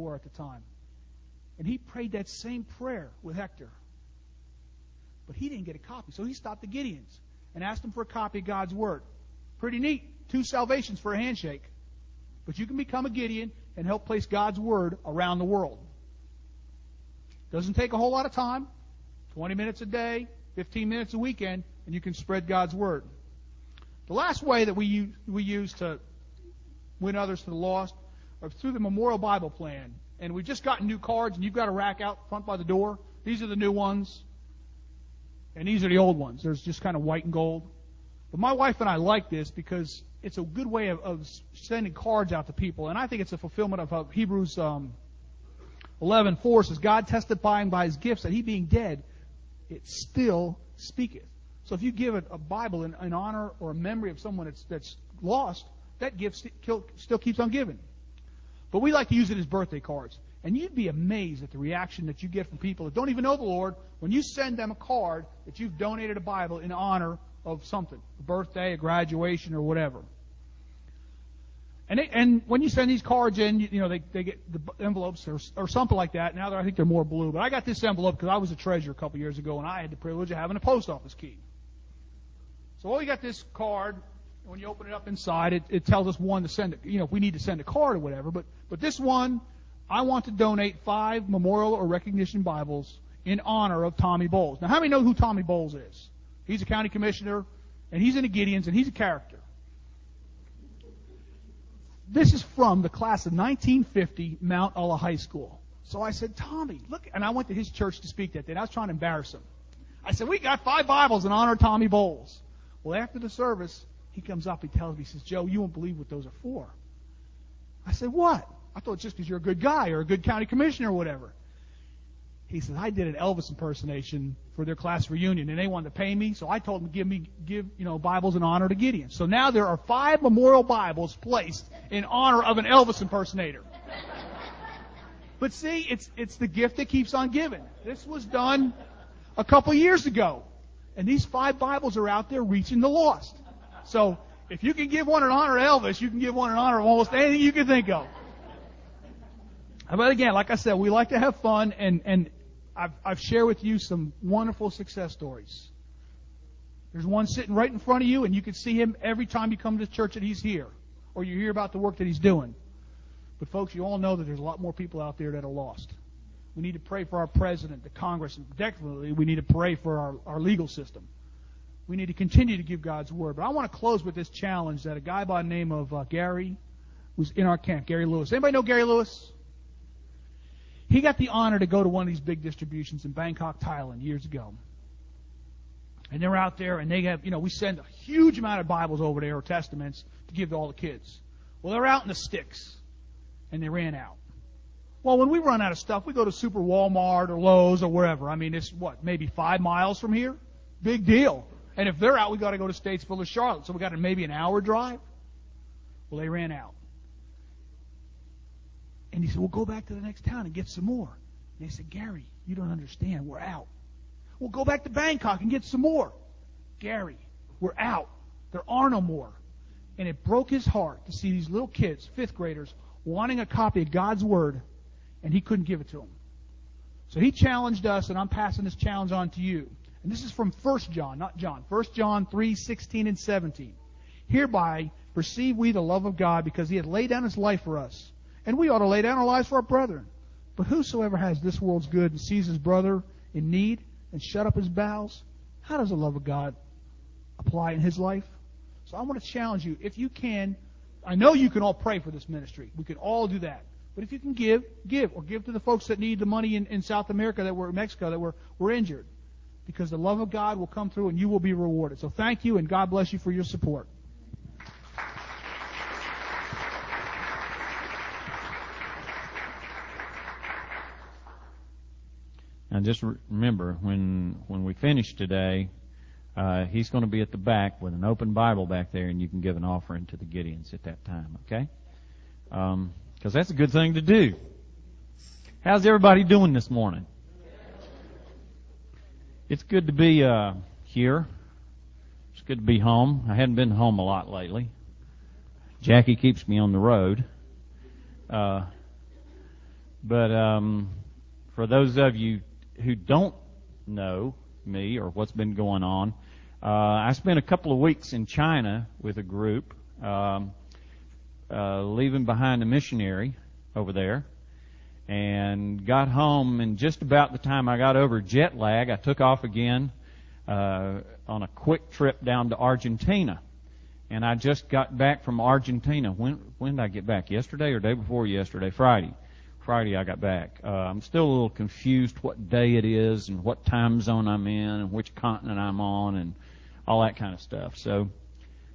war at the time. And he prayed that same prayer with Hector. But he didn't get a copy, so he stopped the Gideons and asked them for a copy of God's Word. Pretty neat. Two salvations for a handshake. But you can become a Gideon and help place God's Word around the world. Doesn't take a whole lot of time 20 minutes a day, 15 minutes a weekend, and you can spread God's Word. The last way that we use, we use to win others to the lost through the Memorial Bible Plan. And we've just gotten new cards, and you've got a rack out front by the door. These are the new ones, and these are the old ones. There's just kind of white and gold. But my wife and I like this because it's a good way of, of sending cards out to people, and I think it's a fulfillment of, of Hebrews um, 11:4 says, "God testifying by His gifts that He being dead, it still speaketh." So if you give a, a Bible in, in, honor or a memory of someone that's, that's lost, that gift st- still keeps on giving. But we like to use it as birthday cards. And you'd be amazed at the reaction that you get from people that don't even know the Lord when you send them a card that you've donated a Bible in honor of something, a birthday, a graduation, or whatever. And, they, and when you send these cards in, you, you know, they, they get the envelopes or, or something like that. Now I think they're more blue. But I got this envelope because I was a treasurer a couple years ago and I had the privilege of having a post office key. So well, we got this card. When you open it up inside, it, it tells us one to send. You know, if we need to send a card or whatever. But but this one, I want to donate five memorial or recognition Bibles in honor of Tommy Bowles. Now, how many know who Tommy Bowles is? He's a county commissioner, and he's in the Gideons, and he's a character. This is from the class of 1950 Mount Ulla High School. So I said, Tommy, look, and I went to his church to speak that day. I was trying to embarrass him. I said, we got five Bibles in honor of Tommy Bowles. Well, after the service, he comes up, he tells me, he says, Joe, you won't believe what those are for. I said, what? I thought just because you're a good guy or a good county commissioner or whatever. He says, I did an Elvis impersonation for their class reunion and they wanted to pay me, so I told them give me, give, you know, Bibles in honor to Gideon. So now there are five memorial Bibles placed in honor of an Elvis impersonator. But see, it's, it's the gift that keeps on giving. This was done a couple years ago. And these five Bibles are out there reaching the lost. So if you can give one in honor Elvis, you can give one in honor of almost anything you can think of. But again, like I said, we like to have fun, and, and I've, I've shared with you some wonderful success stories. There's one sitting right in front of you, and you can see him every time you come to church that he's here, or you hear about the work that he's doing. But folks, you all know that there's a lot more people out there that are lost. We need to pray for our president, the Congress, and definitely we need to pray for our, our legal system. We need to continue to give God's word. But I want to close with this challenge that a guy by the name of uh, Gary, who's in our camp, Gary Lewis. Anybody know Gary Lewis? He got the honor to go to one of these big distributions in Bangkok, Thailand, years ago. And they're out there, and they have, you know, we send a huge amount of Bibles over there or Testaments to give to all the kids. Well, they're out in the sticks, and they ran out. Well, when we run out of stuff, we go to Super Walmart or Lowe's or wherever. I mean, it's what, maybe five miles from here? Big deal. And if they're out, we've got to go to Statesville or Charlotte. So we got maybe an hour drive. Well, they ran out. And he said, well, go back to the next town and get some more. And they said, Gary, you don't understand. We're out. Well, go back to Bangkok and get some more. Gary, we're out. There are no more. And it broke his heart to see these little kids, fifth graders, wanting a copy of God's Word and he couldn't give it to them. So he challenged us, and I'm passing this challenge on to you. And this is from 1 John, not John. 1 John 3, 16 and 17. Hereby perceive we the love of God because he hath laid down his life for us. And we ought to lay down our lives for our brethren. But whosoever has this world's good and sees his brother in need and shut up his bowels, how does the love of God apply in his life? So I want to challenge you, if you can, I know you can all pray for this ministry. We can all do that. But if you can give, give. Or give to the folks that need the money in, in South America that were in Mexico that were, were injured. Because the love of God will come through and you will be rewarded. So thank you and God bless you for your support. Now just remember, when when we finish today, uh, he's going to be at the back with an open Bible back there, and you can give an offering to the Gideons at that time. Okay? Um, because that's a good thing to do. How's everybody doing this morning? It's good to be uh, here. It's good to be home. I hadn't been home a lot lately. Jackie keeps me on the road. Uh, But um, for those of you who don't know me or what's been going on, uh, I spent a couple of weeks in China with a group, um, uh, leaving behind a missionary over there, and got home. And just about the time I got over jet lag, I took off again uh, on a quick trip down to Argentina. And I just got back from Argentina. When when did I get back? Yesterday or day before yesterday? Friday. Friday I got back. Uh, I'm still a little confused what day it is and what time zone I'm in and which continent I'm on and all that kind of stuff. So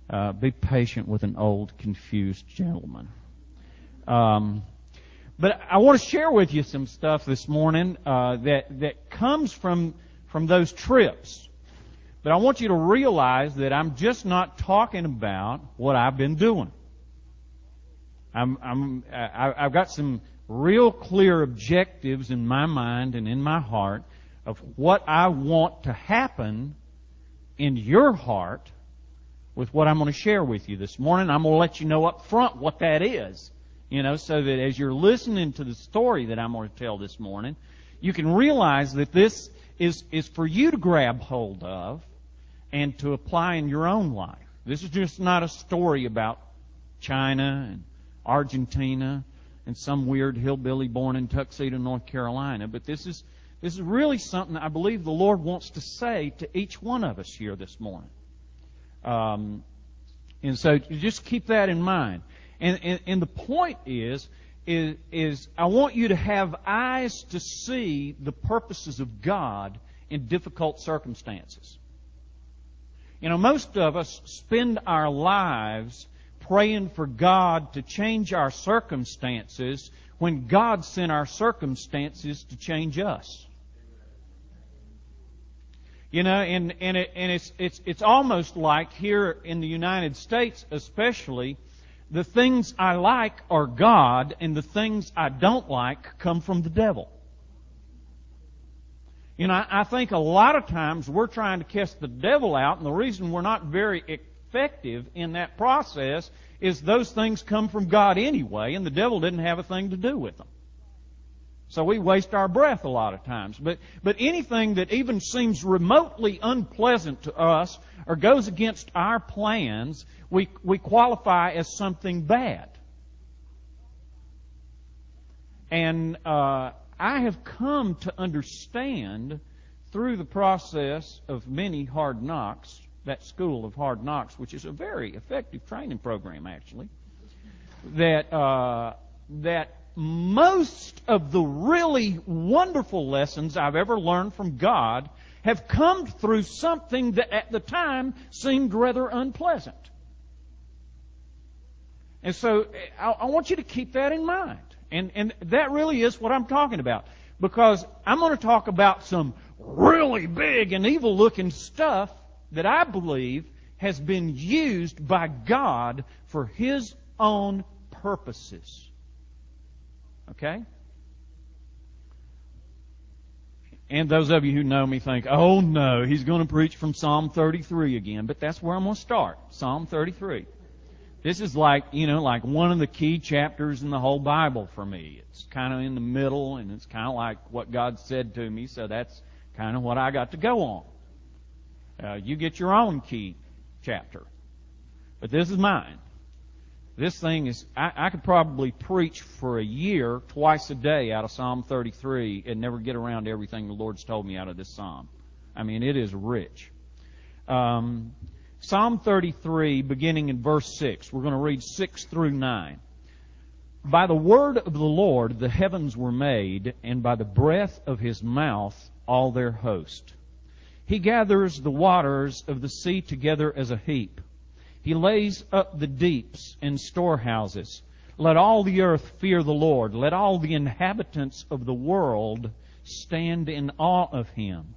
uh, be patient with an old, confused gentleman. Um, but I want to share with you some stuff this morning uh, that that comes from from those trips. But I want you to realize that I'm just not talking about what I've been doing. I'm, I'm I, I've got some real clear objectives in my mind and in my heart of what I want to happen in your heart with what I'm going to share with you this morning. I'm going to let you know up front what that is. You know, so that as you're listening to the story that I'm going to tell this morning, you can realize that this is, is for you to grab hold of and to apply in your own life. This is just not a story about China and Argentina and some weird hillbilly born in Tuxedo, North Carolina. But this is this is really something I believe the Lord wants to say to each one of us here this morning. Um, and so just keep that in mind. And, and, and the point is, is, is I want you to have eyes to see the purposes of God in difficult circumstances. You know, most of us spend our lives praying for God to change our circumstances when God sent our circumstances to change us. You know, and, and, it, and it's, it's, it's almost like here in the United States especially, the things I like are God and the things I don't like come from the devil. You know, I, think a lot of times we're trying to cast the devil out and the reason we're not very effective in that process is those things come from God anyway, and the devil didn't have a thing to do with them. So we waste our breath a lot of times. But, but anything that even seems remotely unpleasant to us or goes against our plans, we, we qualify as something bad. And uh, I have come to understand through the process of many hard knocks that school of hard knocks, which is a very effective training program, actually, that uh, that most of the really wonderful lessons I've ever learned from God have come through something that at the time seemed rather unpleasant. And so I, I want you to keep that in mind. And, and that really is what I'm talking about. Because I'm going to talk about some really big and evil looking stuff that I believe has been used by God for His own purposes. Okay? And those of you who know me think, oh no, he's going to preach from Psalm 33 again. But that's where I'm going to start. Psalm 33. This is like, you know, like one of the key chapters in the whole Bible for me. It's kind of in the middle and it's kind of like what God said to me, so that's kind of what I got to go on. Uh, you get your own key chapter. But this is mine. This thing is, I, I could probably preach for a year, twice a day out of Psalm 33 and never get around to everything the Lord's told me out of this Psalm. I mean, it is rich. Um, Psalm 33, beginning in verse 6. We're going to read 6 through 9. By the word of the Lord the heavens were made, and by the breath of his mouth all their host. He gathers the waters of the sea together as a heap. He lays up the deeps in storehouses. Let all the earth fear the Lord. Let all the inhabitants of the world stand in awe of him.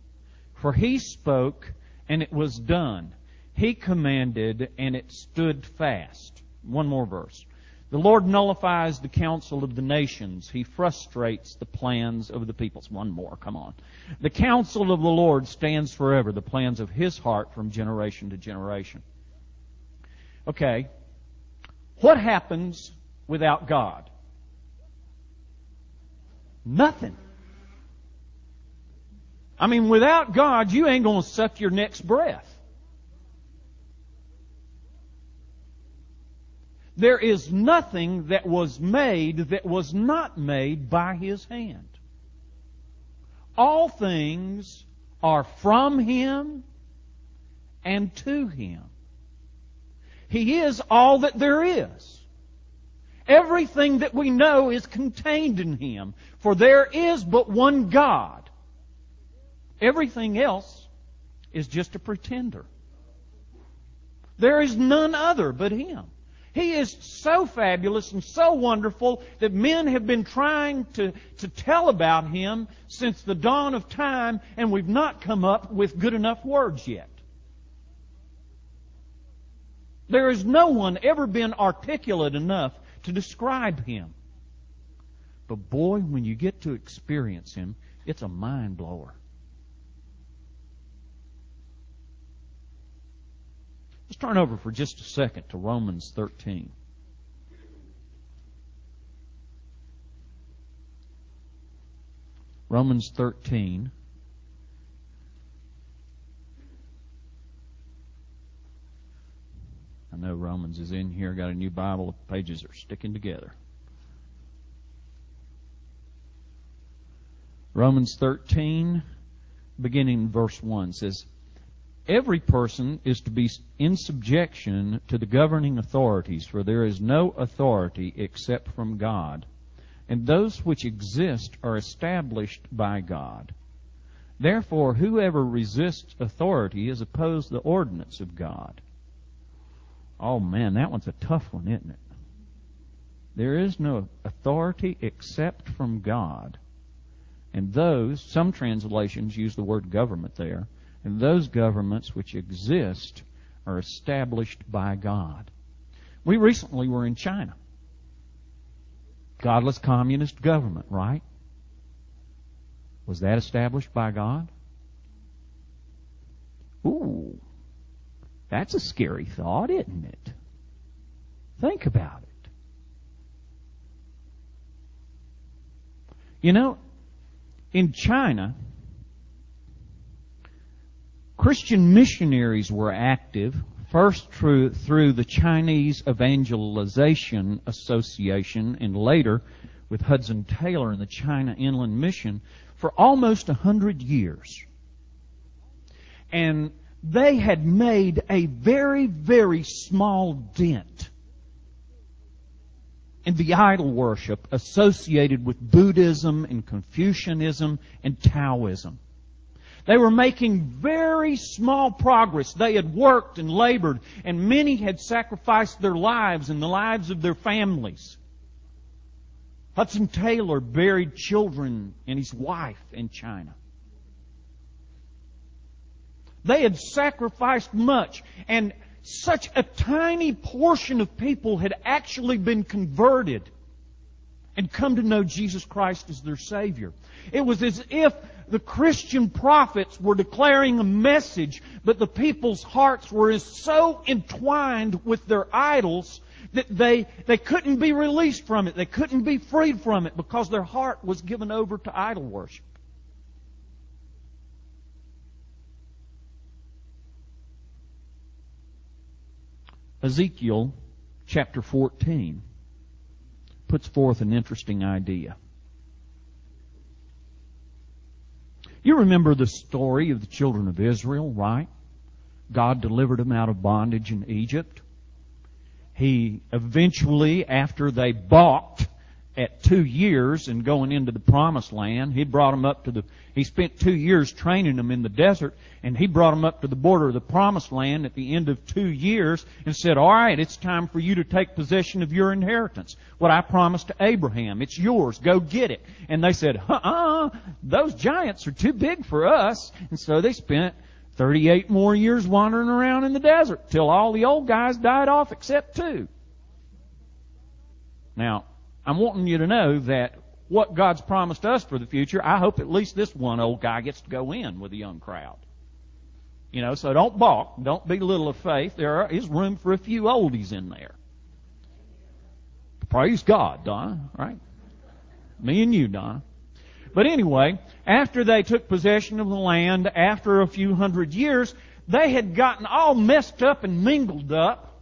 For he spoke, and it was done. He commanded, and it stood fast. One more verse. The Lord nullifies the counsel of the nations. He frustrates the plans of the peoples. One more, come on. The counsel of the Lord stands forever, the plans of his heart from generation to generation. Okay. What happens without God? Nothing. I mean, without God, you ain't going to suck your next breath. There is nothing that was made that was not made by His hand. All things are from Him and to Him. He is all that there is. Everything that we know is contained in Him, for there is but one God. Everything else is just a pretender. There is none other but Him. He is so fabulous and so wonderful that men have been trying to, to tell about him since the dawn of time, and we've not come up with good enough words yet. There has no one ever been articulate enough to describe him. But boy, when you get to experience him, it's a mind blower. Let's turn over for just a second to Romans 13. Romans 13. I know Romans is in here, got a new Bible, the pages are sticking together. Romans 13, beginning verse 1 says, Every person is to be in subjection to the governing authorities, for there is no authority except from God, and those which exist are established by God. Therefore, whoever resists authority is opposed to the ordinance of God. Oh man, that one's a tough one, isn't it? There is no authority except from God. And those, some translations use the word government there, and those governments which exist are established by God. We recently were in China. Godless communist government, right? Was that established by God? Ooh, that's a scary thought, isn't it? Think about it. You know, in China, Christian missionaries were active, first through, through the Chinese Evangelization Association and later with Hudson Taylor and the China Inland Mission for almost a hundred years. And they had made a very, very small dent in the idol worship associated with Buddhism and Confucianism and Taoism. They were making very small progress. They had worked and labored, and many had sacrificed their lives and the lives of their families. Hudson Taylor buried children and his wife in China. They had sacrificed much, and such a tiny portion of people had actually been converted and come to know Jesus Christ as their Savior. It was as if the Christian prophets were declaring a message, but the people's hearts were so entwined with their idols that they, they couldn't be released from it. They couldn't be freed from it because their heart was given over to idol worship. Ezekiel chapter 14 puts forth an interesting idea. You remember the story of the children of Israel, right? God delivered them out of bondage in Egypt. He eventually, after they balked at two years and going into the promised land, he brought them up to the, he spent two years training them in the desert and he brought them up to the border of the promised land at the end of two years and said, alright, it's time for you to take possession of your inheritance. What I promised to Abraham. It's yours. Go get it. And they said, uh-uh, those giants are too big for us. And so they spent 38 more years wandering around in the desert till all the old guys died off except two. Now, I'm wanting you to know that what God's promised us for the future, I hope at least this one old guy gets to go in with a young crowd. You know, so don't balk. Don't be little of faith. There is room for a few oldies in there. Praise God, Donna, right? Me and you, Donna. But anyway, after they took possession of the land, after a few hundred years, they had gotten all messed up and mingled up,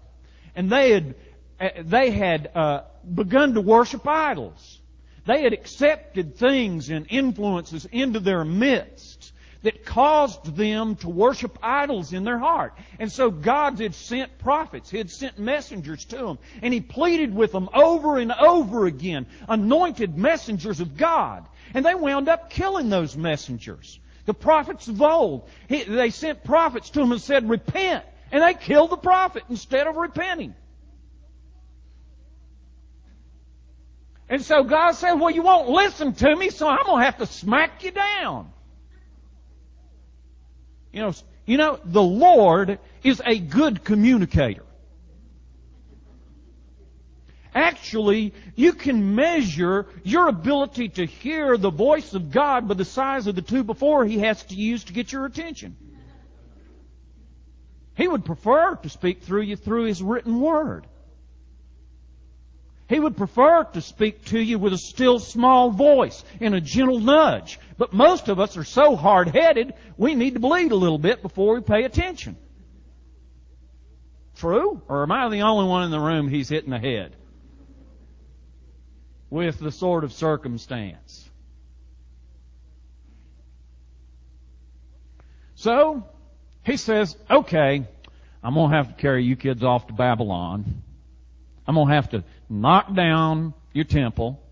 and they had uh, they had uh, begun to worship idols. They had accepted things and influences into their midst that caused them to worship idols in their heart. And so God had sent prophets. He had sent messengers to them. And He pleaded with them over and over again, anointed messengers of God. And they wound up killing those messengers. The prophets of old, he, they sent prophets to them and said, repent. And they killed the prophet instead of repenting. And so God said, well, you won't listen to me, so I'm going to have to smack you down. You know, you know, the Lord is a good communicator. Actually, you can measure your ability to hear the voice of God by the size of the two before He has to use to get your attention. He would prefer to speak through you through His written Word. He would prefer to speak to you with a still small voice and a gentle nudge. But most of us are so hard headed, we need to bleed a little bit before we pay attention. True? Or am I the only one in the room he's hitting the head? With the sort of circumstance. So, he says, okay, I'm gonna have to carry you kids off to Babylon. I'm gonna have to knock down your temple.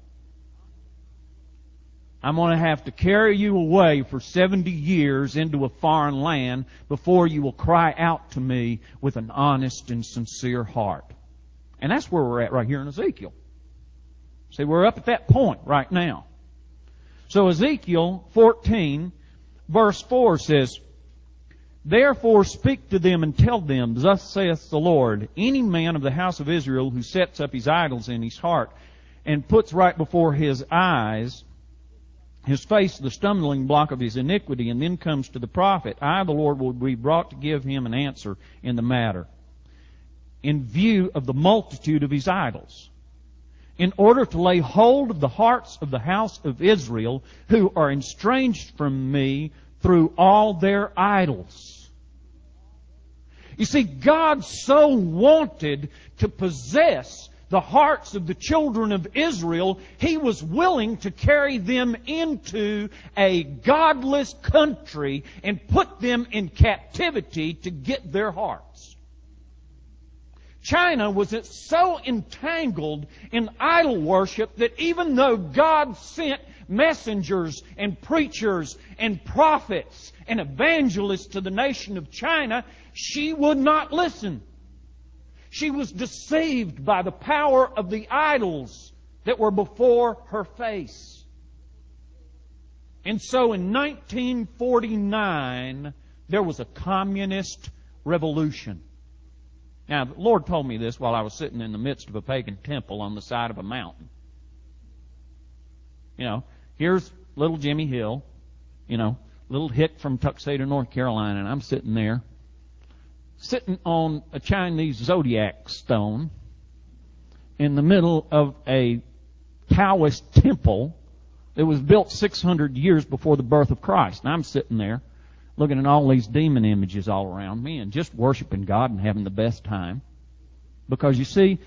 I'm going to have to carry you away for 70 years into a foreign land before you will cry out to me with an honest and sincere heart. And that's where we're at right here in Ezekiel. See, we're up at that point right now. So Ezekiel 14 verse 4 says, Therefore speak to them and tell them, Thus saith the Lord, any man of the house of Israel who sets up his idols in his heart and puts right before his eyes his face the stumbling block of his iniquity and then comes to the prophet, I, the Lord, will be brought to give him an answer in the matter in view of the multitude of his idols. In order to lay hold of the hearts of the house of Israel who are estranged from me through all their idols. You see, God so wanted to possess the hearts of the children of Israel, He was willing to carry them into a godless country and put them in captivity to get their hearts. China was so entangled in idol worship that even though God sent messengers and preachers and prophets and evangelists to the nation of China, she would not listen. She was deceived by the power of the idols that were before her face. And so in 1949, there was a communist revolution. Now, the Lord told me this while I was sitting in the midst of a pagan temple on the side of a mountain. You know, here's little Jimmy Hill, you know, little hick from Tuxedo, North Carolina, and I'm sitting there sitting on a Chinese zodiac stone in the middle of a Taoist temple that was built 600 years before the birth of Christ. And I'm sitting there looking at all these demon images all around me and just worshiping God and having the best time. Because you see,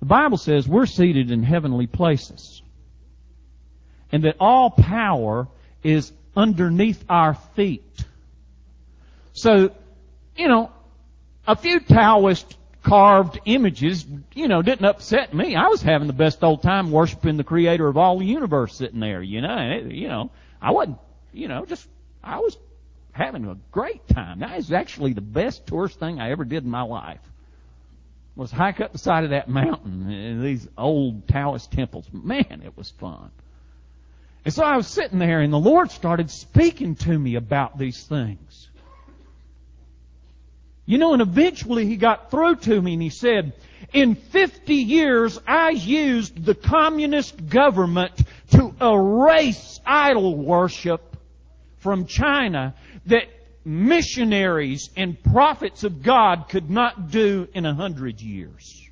the Bible says we're seated in heavenly places. And that all power is underneath our feet. So, you know, a few Taoist carved images, you know, didn't upset me. I was having the best old time worshiping the creator of all the universe sitting there, you know, and it, you know, I wasn't, you know, just, I was having a great time. That is actually the best tourist thing I ever did in my life. Was hike up the side of that mountain in these old Taoist temples. Man, it was fun. And so I was sitting there and the Lord started speaking to me about these things. You know, and eventually he got through to me and he said, in 50 years I used the communist government to erase idol worship from China that missionaries and prophets of God could not do in a hundred years.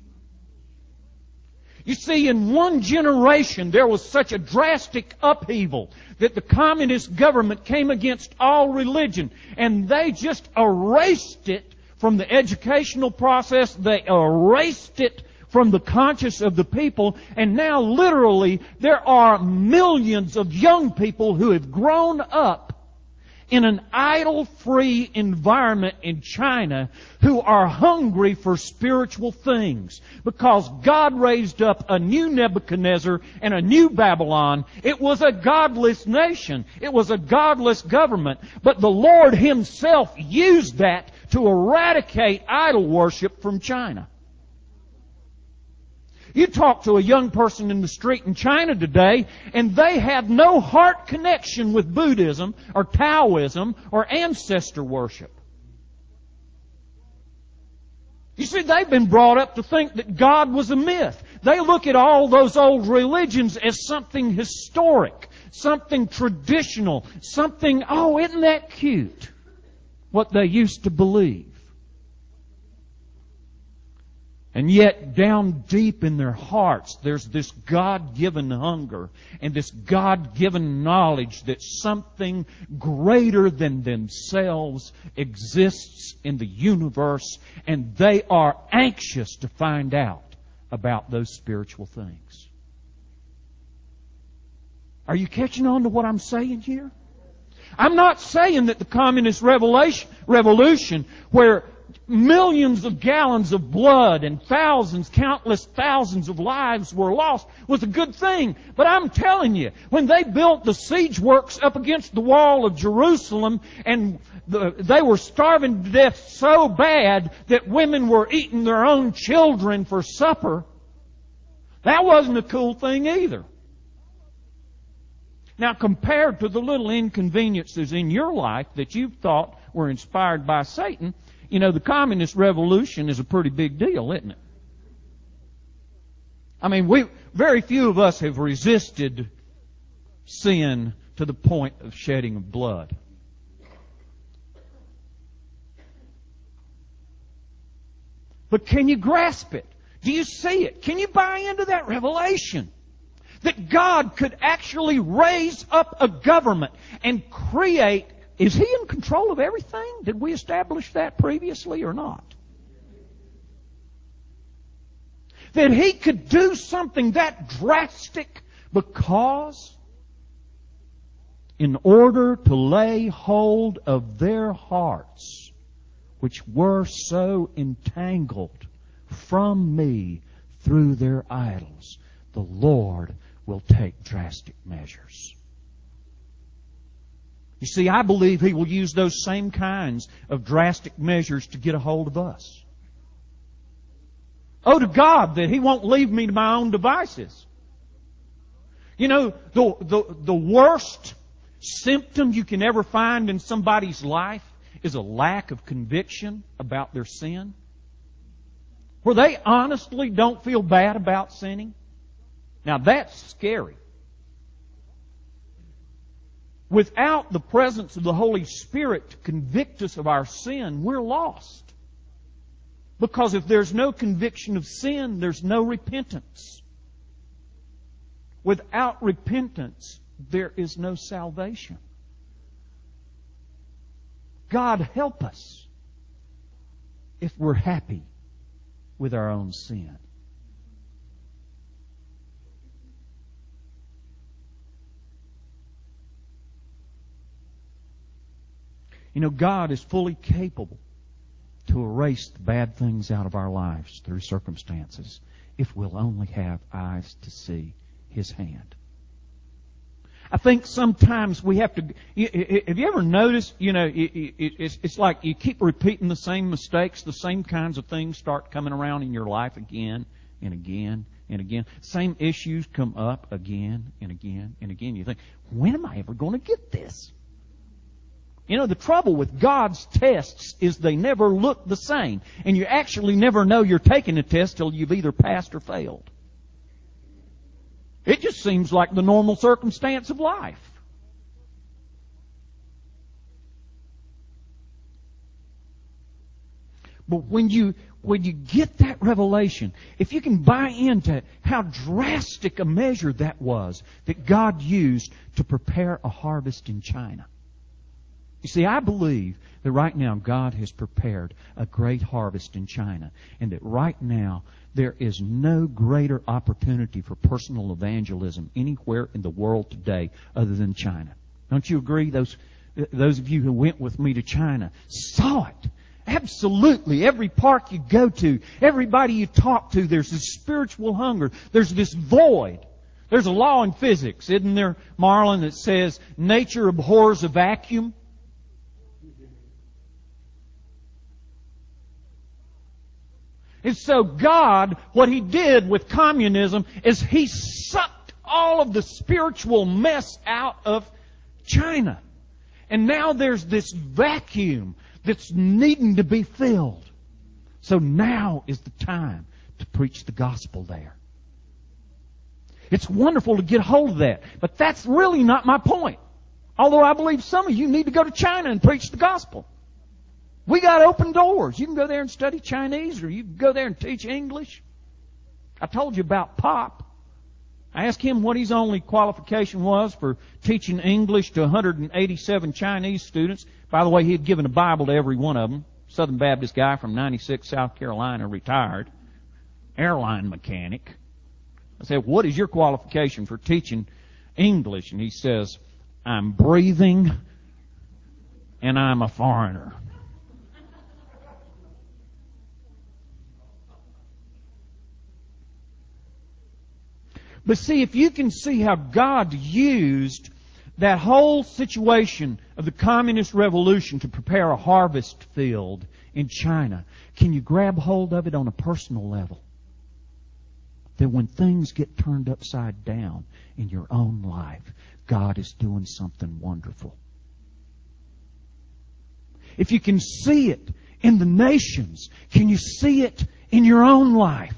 You see, in one generation, there was such a drastic upheaval that the communist government came against all religion, and they just erased it from the educational process. They erased it from the conscience of the people, and now literally there are millions of young people who have grown up in an idol free environment in China who are hungry for spiritual things because God raised up a new Nebuchadnezzar and a new Babylon. It was a godless nation. It was a godless government. But the Lord Himself used that to eradicate idol worship from China. You talk to a young person in the street in China today, and they have no heart connection with Buddhism or Taoism or ancestor worship. You see, they've been brought up to think that God was a myth. They look at all those old religions as something historic, something traditional, something, oh, isn't that cute? What they used to believe. And yet, down deep in their hearts, there's this God-given hunger and this God-given knowledge that something greater than themselves exists in the universe, and they are anxious to find out about those spiritual things. Are you catching on to what I'm saying here? I'm not saying that the communist revolution, where millions of gallons of blood and thousands, countless thousands of lives were lost was a good thing. But I'm telling you, when they built the siege works up against the wall of Jerusalem and the, they were starving to death so bad that women were eating their own children for supper, that wasn't a cool thing either. Now compared to the little inconveniences in your life that you've thought were inspired by Satan, you know, the communist revolution is a pretty big deal, isn't it? I mean, we, very few of us have resisted sin to the point of shedding of blood. But can you grasp it? Do you see it? Can you buy into that revelation? That God could actually raise up a government and create is he in control of everything? Did we establish that previously or not? That he could do something that drastic because in order to lay hold of their hearts, which were so entangled from me through their idols, the Lord will take drastic measures. You see, I believe He will use those same kinds of drastic measures to get a hold of us. Oh, to God that He won't leave me to my own devices. You know, the, the, the worst symptom you can ever find in somebody's life is a lack of conviction about their sin. Where they honestly don't feel bad about sinning. Now that's scary. Without the presence of the Holy Spirit to convict us of our sin, we're lost. Because if there's no conviction of sin, there's no repentance. Without repentance, there is no salvation. God help us if we're happy with our own sin. You know, God is fully capable to erase the bad things out of our lives through circumstances if we'll only have eyes to see His hand. I think sometimes we have to. Have you ever noticed? You know, it's like you keep repeating the same mistakes, the same kinds of things start coming around in your life again and again and again. Same issues come up again and again and again. You think, when am I ever going to get this? You know, the trouble with God's tests is they never look the same. And you actually never know you're taking a test till you've either passed or failed. It just seems like the normal circumstance of life. But when you when you get that revelation, if you can buy into how drastic a measure that was that God used to prepare a harvest in China. You see, I believe that right now God has prepared a great harvest in China and that right now there is no greater opportunity for personal evangelism anywhere in the world today other than China. Don't you agree? Those, those of you who went with me to China saw it. Absolutely. Every park you go to, everybody you talk to, there's this spiritual hunger. There's this void. There's a law in physics, isn't there, Marlon, that says nature abhors a vacuum? And so God, what He did with communism is He sucked all of the spiritual mess out of China. And now there's this vacuum that's needing to be filled. So now is the time to preach the gospel there. It's wonderful to get hold of that, but that's really not my point. Although I believe some of you need to go to China and preach the gospel. We got open doors. You can go there and study Chinese or you can go there and teach English. I told you about Pop. I asked him what his only qualification was for teaching English to 187 Chinese students. By the way, he had given a Bible to every one of them. Southern Baptist guy from 96, South Carolina, retired. Airline mechanic. I said, what is your qualification for teaching English? And he says, I'm breathing and I'm a foreigner. But see, if you can see how God used that whole situation of the communist revolution to prepare a harvest field in China, can you grab hold of it on a personal level? That when things get turned upside down in your own life, God is doing something wonderful. If you can see it in the nations, can you see it in your own life?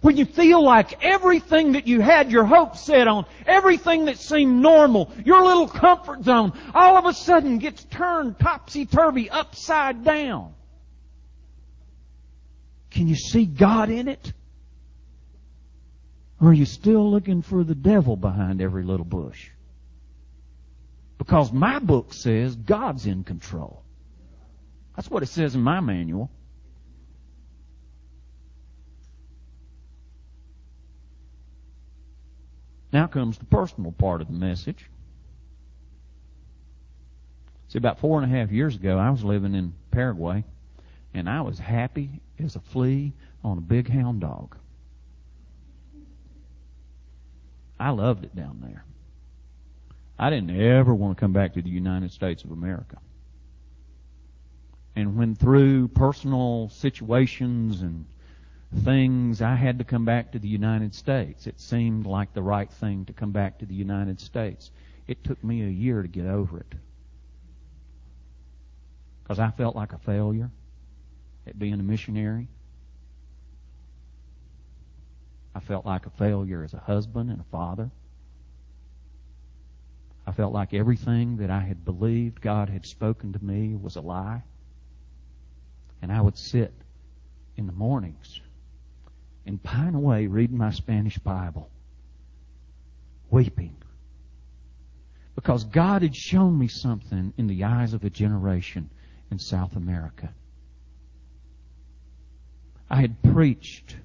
When you feel like everything that you had your hopes set on, everything that seemed normal, your little comfort zone, all of a sudden gets turned topsy-turvy upside down. Can you see God in it? Or are you still looking for the devil behind every little bush? Because my book says God's in control. That's what it says in my manual. Now comes the personal part of the message. See, about four and a half years ago, I was living in Paraguay, and I was happy as a flea on a big hound dog. I loved it down there. I didn't ever want to come back to the United States of America. And when through personal situations and things, I had to come back to the United States. It seemed like the right thing to come back to the United States. It took me a year to get over it. Because I felt like a failure at being a missionary. I felt like a failure as a husband and a father. I felt like everything that I had believed God had spoken to me was a lie. And I would sit in the mornings and pine away reading my Spanish Bible, weeping. Because God had shown me something in the eyes of a generation in South America. I had preached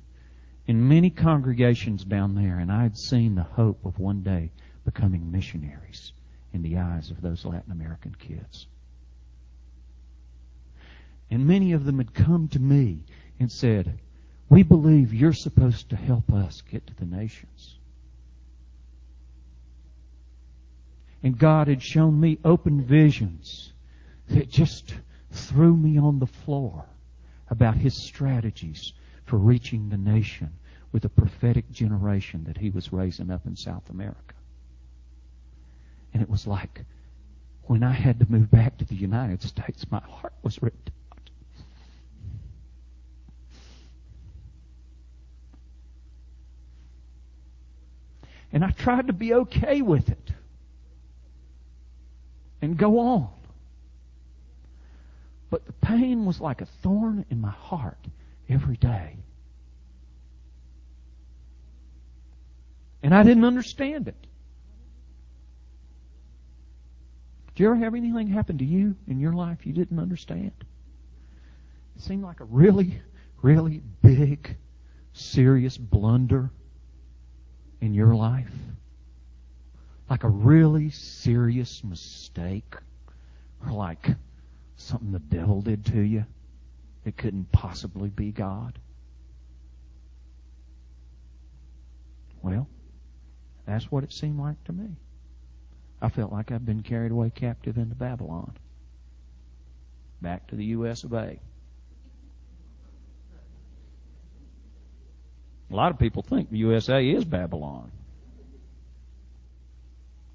in many congregations down there, and I had seen the hope of one day becoming missionaries in the eyes of those Latin American kids. And many of them had come to me and said, we believe you're supposed to help us get to the nations. And God had shown me open visions that just threw me on the floor about His strategies for reaching the nation with a prophetic generation that He was raising up in South America. And it was like when I had to move back to the United States, my heart was ripped And I tried to be okay with it and go on. But the pain was like a thorn in my heart every day. And I didn't understand it. Did you ever have anything happen to you in your life you didn't understand? It seemed like a really, really big, serious blunder in your life. Like a really serious mistake. Or like something the devil did to you. It couldn't possibly be God. Well, that's what it seemed like to me. I felt like I'd been carried away captive into Babylon. Back to the U.S. of A. A lot of people think the USA is Babylon.